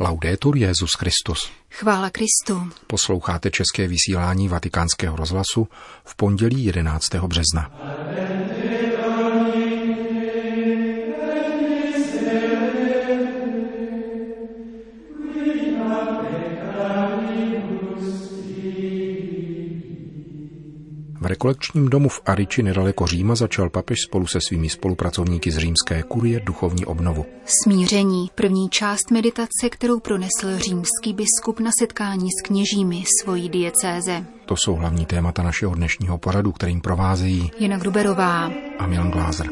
Laudetur Jezus Christus. Chvála Kristu. Posloucháte české vysílání Vatikánského rozhlasu v pondělí 11. března. V rekolekčním domu v Ariči nedaleko Říma začal papež spolu se svými spolupracovníky z římské kurie duchovní obnovu. Smíření, první část meditace, kterou pronesl římský biskup na setkání s kněžími svojí diecéze. To jsou hlavní témata našeho dnešního pořadu, kterým provázejí Jana Gruberová a Milan Glázer.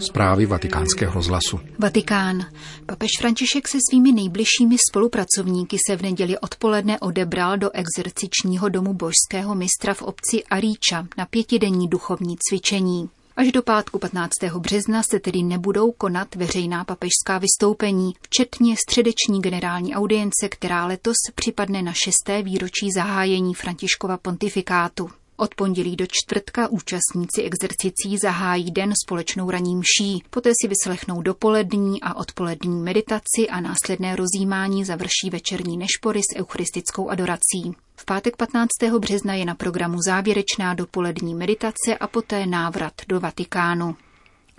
Zprávy vatikánského rozhlasu. Vatikán. Papež František se svými nejbližšími spolupracovníky se v neděli odpoledne odebral do exercičního domu božského mistra v obci Aríča na pětidenní duchovní cvičení. Až do pátku 15. března se tedy nebudou konat veřejná papežská vystoupení, včetně středeční generální audience, která letos připadne na šesté výročí zahájení Františkova pontifikátu. Od pondělí do čtvrtka účastníci exercicí zahájí den společnou raní mší, poté si vyslechnou dopolední a odpolední meditaci a následné rozjímání završí večerní nešpory s eucharistickou adorací. V pátek 15. března je na programu závěrečná dopolední meditace a poté návrat do Vatikánu.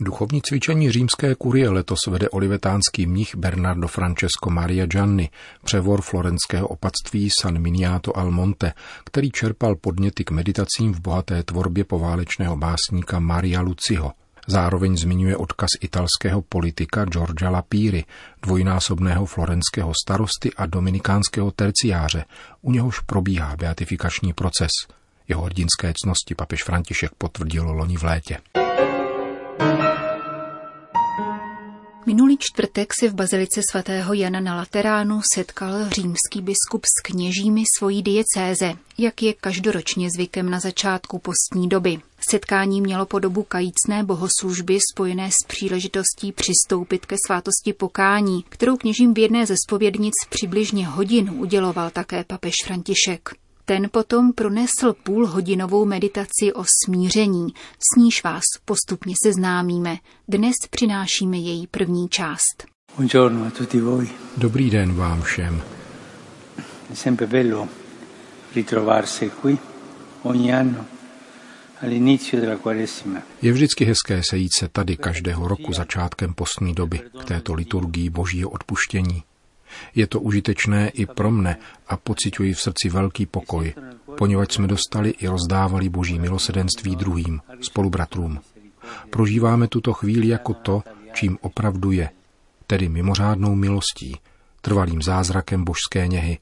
Duchovní cvičení římské kurie letos vede olivetánský mnich Bernardo Francesco Maria Gianni, převor florenského opatství San Miniato al Monte, který čerpal podněty k meditacím v bohaté tvorbě poválečného básníka Maria Luciho. Zároveň zmiňuje odkaz italského politika Giorgia Lapíry, dvojnásobného florenského starosty a dominikánského terciáře, u něhož probíhá beatifikační proces. Jeho hrdinské cnosti papež František potvrdil loni v létě. Minulý čtvrtek se v bazilice svatého Jana na Lateránu setkal římský biskup s kněžími svojí diecéze, jak je každoročně zvykem na začátku postní doby. Setkání mělo podobu kajícné bohoslužby spojené s příležitostí přistoupit ke svátosti pokání, kterou kněžím v jedné ze spovědnic přibližně hodinu uděloval také papež František. Ten potom pronesl půlhodinovou meditaci o smíření, s níž vás postupně seznámíme. Dnes přinášíme její první část. Dobrý den vám všem. sempre bello ritrovarsi qui ogni anno all'inizio della Quaresima. Je vždycky hezké sejít se tady každého roku začátkem postní doby k této liturgii božího odpuštění. Je to užitečné i pro mne a pociťuji v srdci velký pokoj, poněvadž jsme dostali i rozdávali boží milosedenství druhým, spolubratrům. Prožíváme tuto chvíli jako to, čím opravdu je, tedy mimořádnou milostí, trvalým zázrakem božské něhy,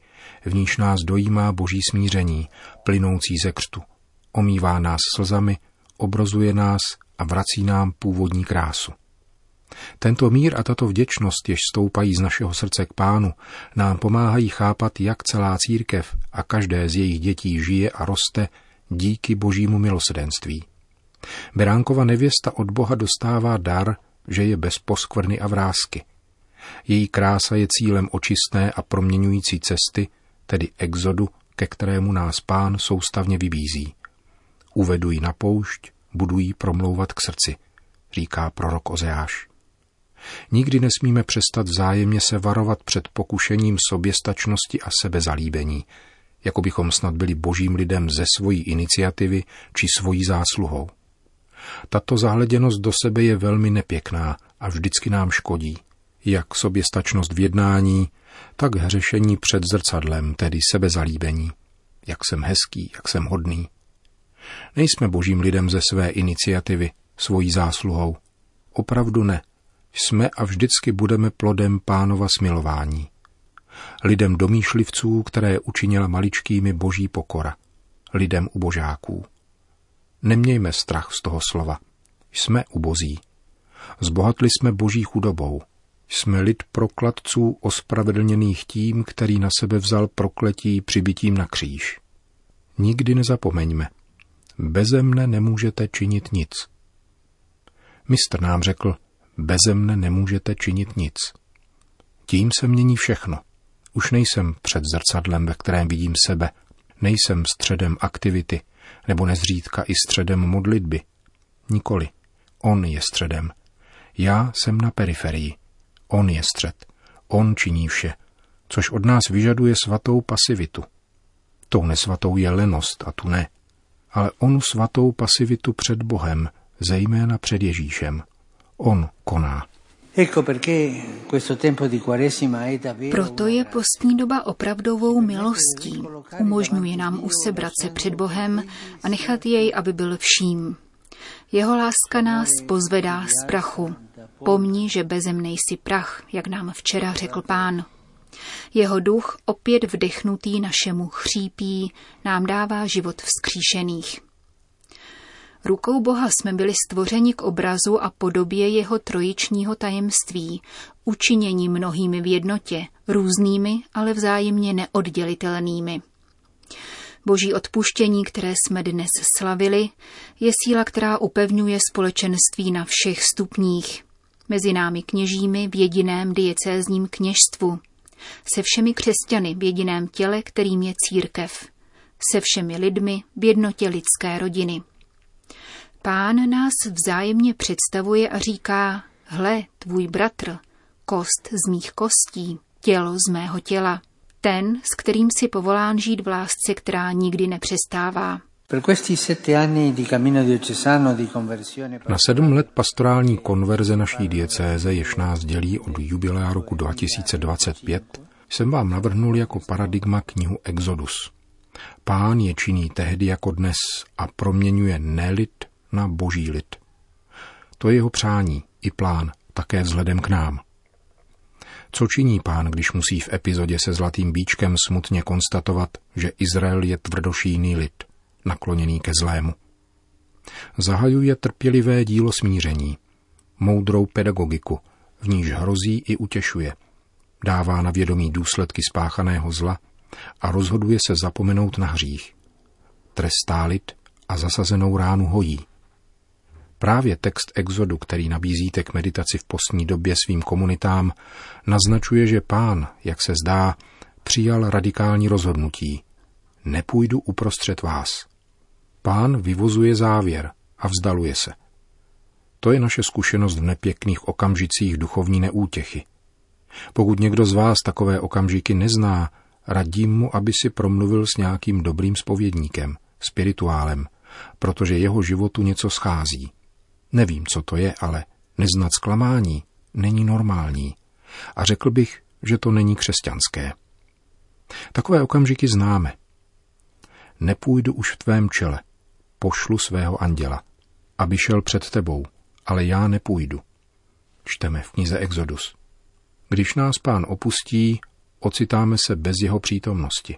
v níž nás dojímá boží smíření, plynoucí ze křtu. Omývá nás slzami, obrozuje nás a vrací nám původní krásu. Tento mír a tato vděčnost, jež stoupají z našeho srdce k pánu, nám pomáhají chápat, jak celá církev a každé z jejich dětí žije a roste díky božímu milosedenství. Beránkova nevěsta od Boha dostává dar, že je bez poskvrny a vrázky. Její krása je cílem očistné a proměňující cesty, tedy exodu, ke kterému nás pán soustavně vybízí. Uvedu ji na poušť, budu jí promlouvat k srdci, říká prorok Ozeáš. Nikdy nesmíme přestat vzájemně se varovat před pokušením soběstačnosti a sebezalíbení, jako bychom snad byli božím lidem ze svojí iniciativy či svojí zásluhou. Tato zahleděnost do sebe je velmi nepěkná a vždycky nám škodí. Jak soběstačnost v jednání, tak hřešení před zrcadlem, tedy sebezalíbení. Jak jsem hezký, jak jsem hodný. Nejsme božím lidem ze své iniciativy, svojí zásluhou. Opravdu ne jsme a vždycky budeme plodem pánova smilování. Lidem domýšlivců, které učinila maličkými boží pokora. Lidem ubožáků. Nemějme strach z toho slova. Jsme ubozí. Zbohatli jsme boží chudobou. Jsme lid prokladců ospravedlněných tím, který na sebe vzal prokletí přibytím na kříž. Nikdy nezapomeňme. Beze mne nemůžete činit nic. Mistr nám řekl, Beze mne nemůžete činit nic. Tím se mění všechno. Už nejsem před zrcadlem, ve kterém vidím sebe. Nejsem středem aktivity, nebo nezřídka i středem modlitby. Nikoli. On je středem. Já jsem na periferii. On je střed. On činí vše, což od nás vyžaduje svatou pasivitu. Tou nesvatou je lenost a tu ne. Ale onu svatou pasivitu před Bohem, zejména před Ježíšem. On koná. Proto je postní doba opravdovou milostí. Umožňuje nám usebrat se před Bohem a nechat jej, aby byl vším. Jeho láska nás pozvedá z prachu. Pomni, že bezem nejsi prach, jak nám včera řekl pán. Jeho duch, opět vdechnutý našemu chřípí, nám dává život vzkříšených. Rukou Boha jsme byli stvořeni k obrazu a podobě jeho trojičního tajemství, učinění mnohými v jednotě, různými, ale vzájemně neoddělitelnými. Boží odpuštění, které jsme dnes slavili, je síla, která upevňuje společenství na všech stupních. Mezi námi kněžími v jediném diecézním kněžstvu. Se všemi křesťany v jediném těle, kterým je církev. Se všemi lidmi v jednotě lidské rodiny. Pán nás vzájemně představuje a říká, hle, tvůj bratr, kost z mých kostí, tělo z mého těla, ten, s kterým si povolán žít v lásce, která nikdy nepřestává. Na sedm let pastorální konverze naší diecéze, jež nás dělí od jubilea roku 2025, jsem vám navrhnul jako paradigma knihu Exodus. Pán je činí tehdy jako dnes a proměňuje nelid na boží lid. To je jeho přání i plán, také vzhledem k nám. Co činí pán, když musí v epizodě se zlatým bíčkem smutně konstatovat, že Izrael je tvrdošíný lid, nakloněný ke zlému? Zahajuje trpělivé dílo smíření, moudrou pedagogiku, v níž hrozí i utěšuje. Dává na vědomí důsledky spáchaného zla a rozhoduje se zapomenout na hřích. Trestá lid a zasazenou ránu hojí. Právě text Exodu, který nabízíte k meditaci v postní době svým komunitám, naznačuje, že pán, jak se zdá, přijal radikální rozhodnutí. Nepůjdu uprostřed vás. Pán vyvozuje závěr a vzdaluje se. To je naše zkušenost v nepěkných okamžicích duchovní neútěchy. Pokud někdo z vás takové okamžiky nezná, radím mu, aby si promluvil s nějakým dobrým spovědníkem, spirituálem, protože jeho životu něco schází. Nevím, co to je, ale neznat zklamání není normální. A řekl bych, že to není křesťanské. Takové okamžiky známe. Nepůjdu už v tvém čele, pošlu svého anděla, aby šel před tebou, ale já nepůjdu. Čteme v knize Exodus. Když nás pán opustí, ocitáme se bez jeho přítomnosti.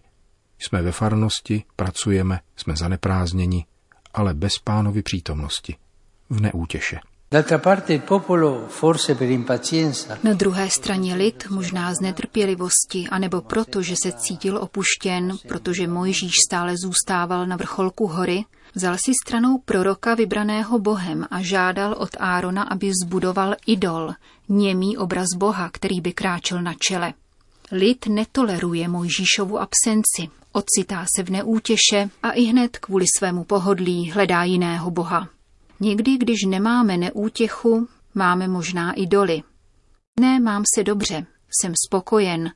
Jsme ve farnosti, pracujeme, jsme zaneprázdněni, ale bez pánovy přítomnosti v neútěše. Na druhé straně lid, možná z netrpělivosti, anebo proto, že se cítil opuštěn, protože Mojžíš stále zůstával na vrcholku hory, vzal si stranou proroka vybraného Bohem a žádal od Árona, aby zbudoval idol, němý obraz Boha, který by kráčel na čele. Lid netoleruje Mojžíšovu absenci, ocitá se v neútěše a i hned kvůli svému pohodlí hledá jiného Boha. Někdy, když nemáme neútěchu, máme možná i doly. Ne, mám se dobře, jsem spokojen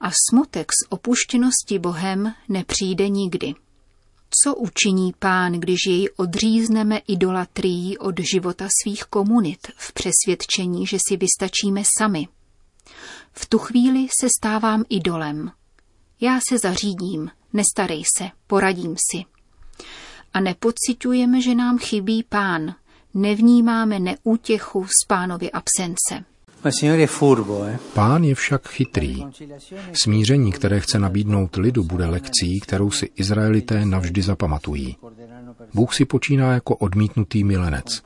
a smutek z opuštěnosti Bohem nepřijde nikdy. Co učiní pán, když jej odřízneme idolatrií od života svých komunit v přesvědčení, že si vystačíme sami? V tu chvíli se stávám idolem. Já se zařídím, nestarej se, poradím si a nepocitujeme, že nám chybí pán. Nevnímáme neútěchu z pánovy absence. Eh? Pán je však chytrý. Smíření, které chce nabídnout lidu, bude lekcí, kterou si Izraelité navždy zapamatují. Bůh si počíná jako odmítnutý milenec.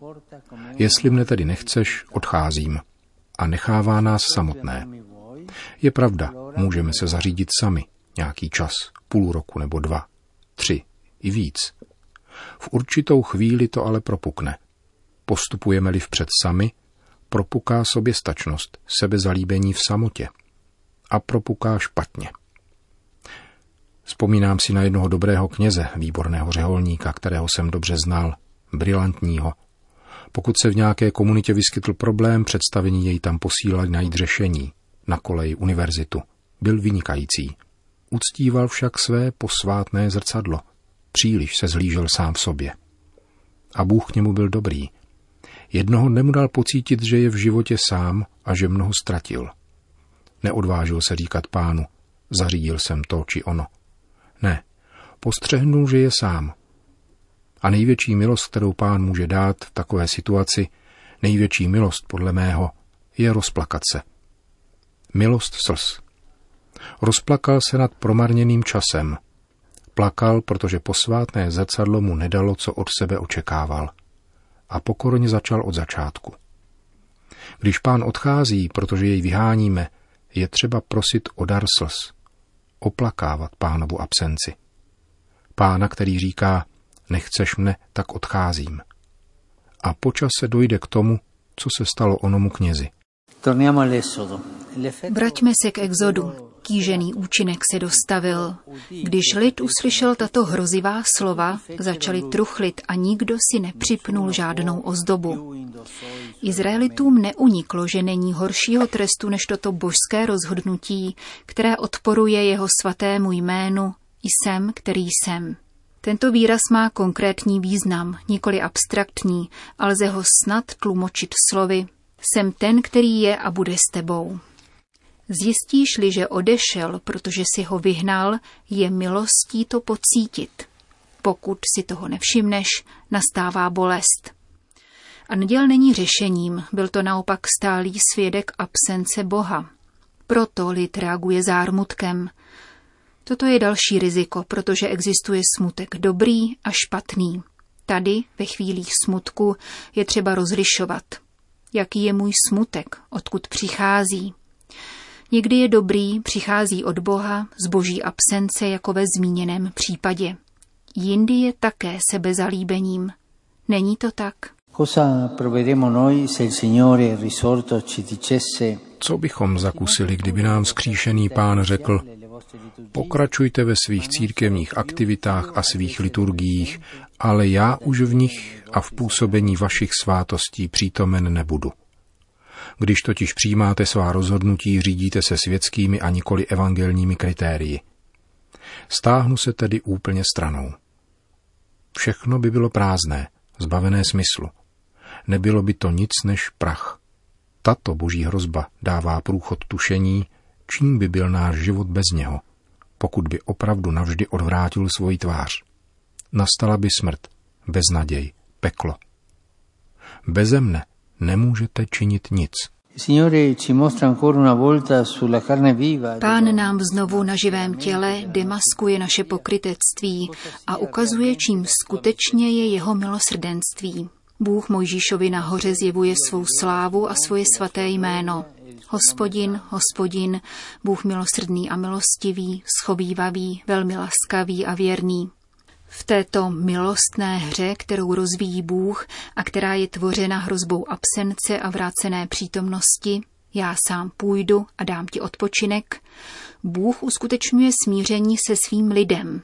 Jestli mne tedy nechceš, odcházím. A nechává nás samotné. Je pravda, můžeme se zařídit sami, nějaký čas, půl roku nebo dva, tři, i víc. V určitou chvíli to ale propukne. Postupujeme-li vpřed sami, propuká sobě stačnost, sebezalíbení v samotě. A propuká špatně. Vzpomínám si na jednoho dobrého kněze, výborného řeholníka, kterého jsem dobře znal, brilantního. Pokud se v nějaké komunitě vyskytl problém, představení jej tam posílali najít řešení. Na kolej univerzitu. Byl vynikající. Uctíval však své posvátné zrcadlo. Příliš se zlížel sám v sobě. A Bůh k němu byl dobrý. Jednoho dne mu dal pocítit, že je v životě sám a že mnoho ztratil. Neodvážil se říkat pánu, zařídil jsem to či ono. Ne, postřehnul, že je sám. A největší milost, kterou pán může dát v takové situaci, největší milost podle mého, je rozplakat se. Milost slz. Rozplakal se nad promarněným časem. Plakal, protože posvátné zrcadlo mu nedalo, co od sebe očekával. A pokorně začal od začátku. Když pán odchází, protože jej vyháníme, je třeba prosit o dar slz. Oplakávat pánovu absenci. Pána, který říká, nechceš mne, tak odcházím. A počas se dojde k tomu, co se stalo onomu knězi. Vraťme se k exodu. Kýžený účinek se dostavil. Když lid uslyšel tato hrozivá slova, začali truchlit a nikdo si nepřipnul žádnou ozdobu. Izraelitům neuniklo, že není horšího trestu než toto božské rozhodnutí, které odporuje jeho svatému jménu jsem, který jsem. Tento výraz má konkrétní význam, nikoli abstraktní, ale lze ho snad tlumočit slovy Jsem ten, který je a bude s tebou. Zjistíš-li, že odešel, protože si ho vyhnal, je milostí to pocítit. Pokud si toho nevšimneš, nastává bolest. A neděl není řešením, byl to naopak stálý svědek absence Boha. Proto lid reaguje zármutkem. Toto je další riziko, protože existuje smutek dobrý a špatný. Tady, ve chvílích smutku, je třeba rozlišovat. Jaký je můj smutek, odkud přichází, Někdy je dobrý, přichází od Boha, z boží absence, jako ve zmíněném případě. Jindy je také sebezalíbením. Není to tak? Co bychom zakusili, kdyby nám skříšený pán řekl, pokračujte ve svých církevních aktivitách a svých liturgiích, ale já už v nich a v působení vašich svátostí přítomen nebudu. Když totiž přijímáte svá rozhodnutí, řídíte se světskými a nikoli evangelními kritérii. Stáhnu se tedy úplně stranou. Všechno by bylo prázdné, zbavené smyslu. Nebylo by to nic než prach. Tato boží hrozba dává průchod tušení, čím by byl náš život bez něho, pokud by opravdu navždy odvrátil svoji tvář. Nastala by smrt, beznaděj, peklo. Beze mne nemůžete činit nic. Pán nám znovu na živém těle demaskuje naše pokrytectví a ukazuje, čím skutečně je jeho milosrdenství. Bůh Mojžíšovi nahoře zjevuje svou slávu a svoje svaté jméno. Hospodin, hospodin, Bůh milosrdný a milostivý, schovývavý, velmi laskavý a věrný. V této milostné hře, kterou rozvíjí Bůh a která je tvořena hrozbou absence a vrácené přítomnosti, já sám půjdu a dám ti odpočinek, Bůh uskutečňuje smíření se svým lidem.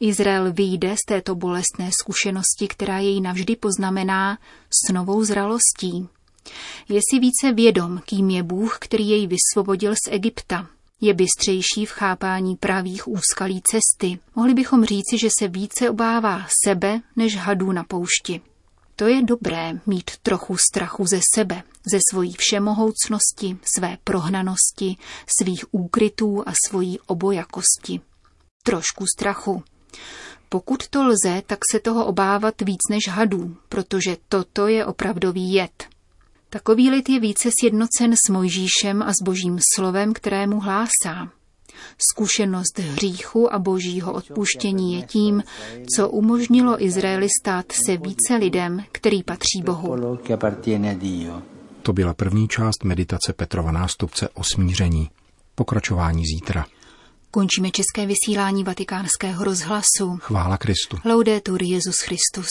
Izrael vyjde z této bolestné zkušenosti, která jej navždy poznamená s novou zralostí. Je si více vědom, kým je Bůh, který jej vysvobodil z Egypta, je bystřejší v chápání pravých úskalí cesty. Mohli bychom říci, že se více obává sebe než hadů na poušti. To je dobré mít trochu strachu ze sebe, ze svojí všemohoucnosti, své prohnanosti, svých úkrytů a svojí obojakosti. Trošku strachu. Pokud to lze, tak se toho obávat víc než hadů, protože toto je opravdový jed. Takový lid je více sjednocen s Mojžíšem a s božím slovem, kterému hlásá. Zkušenost hříchu a božího odpuštění je tím, co umožnilo Izraeli stát se více lidem, který patří Bohu. To byla první část meditace Petrova nástupce o smíření. Pokračování zítra. Končíme české vysílání vatikánského rozhlasu. Chvála Kristu. Laudetur Jezus Christus.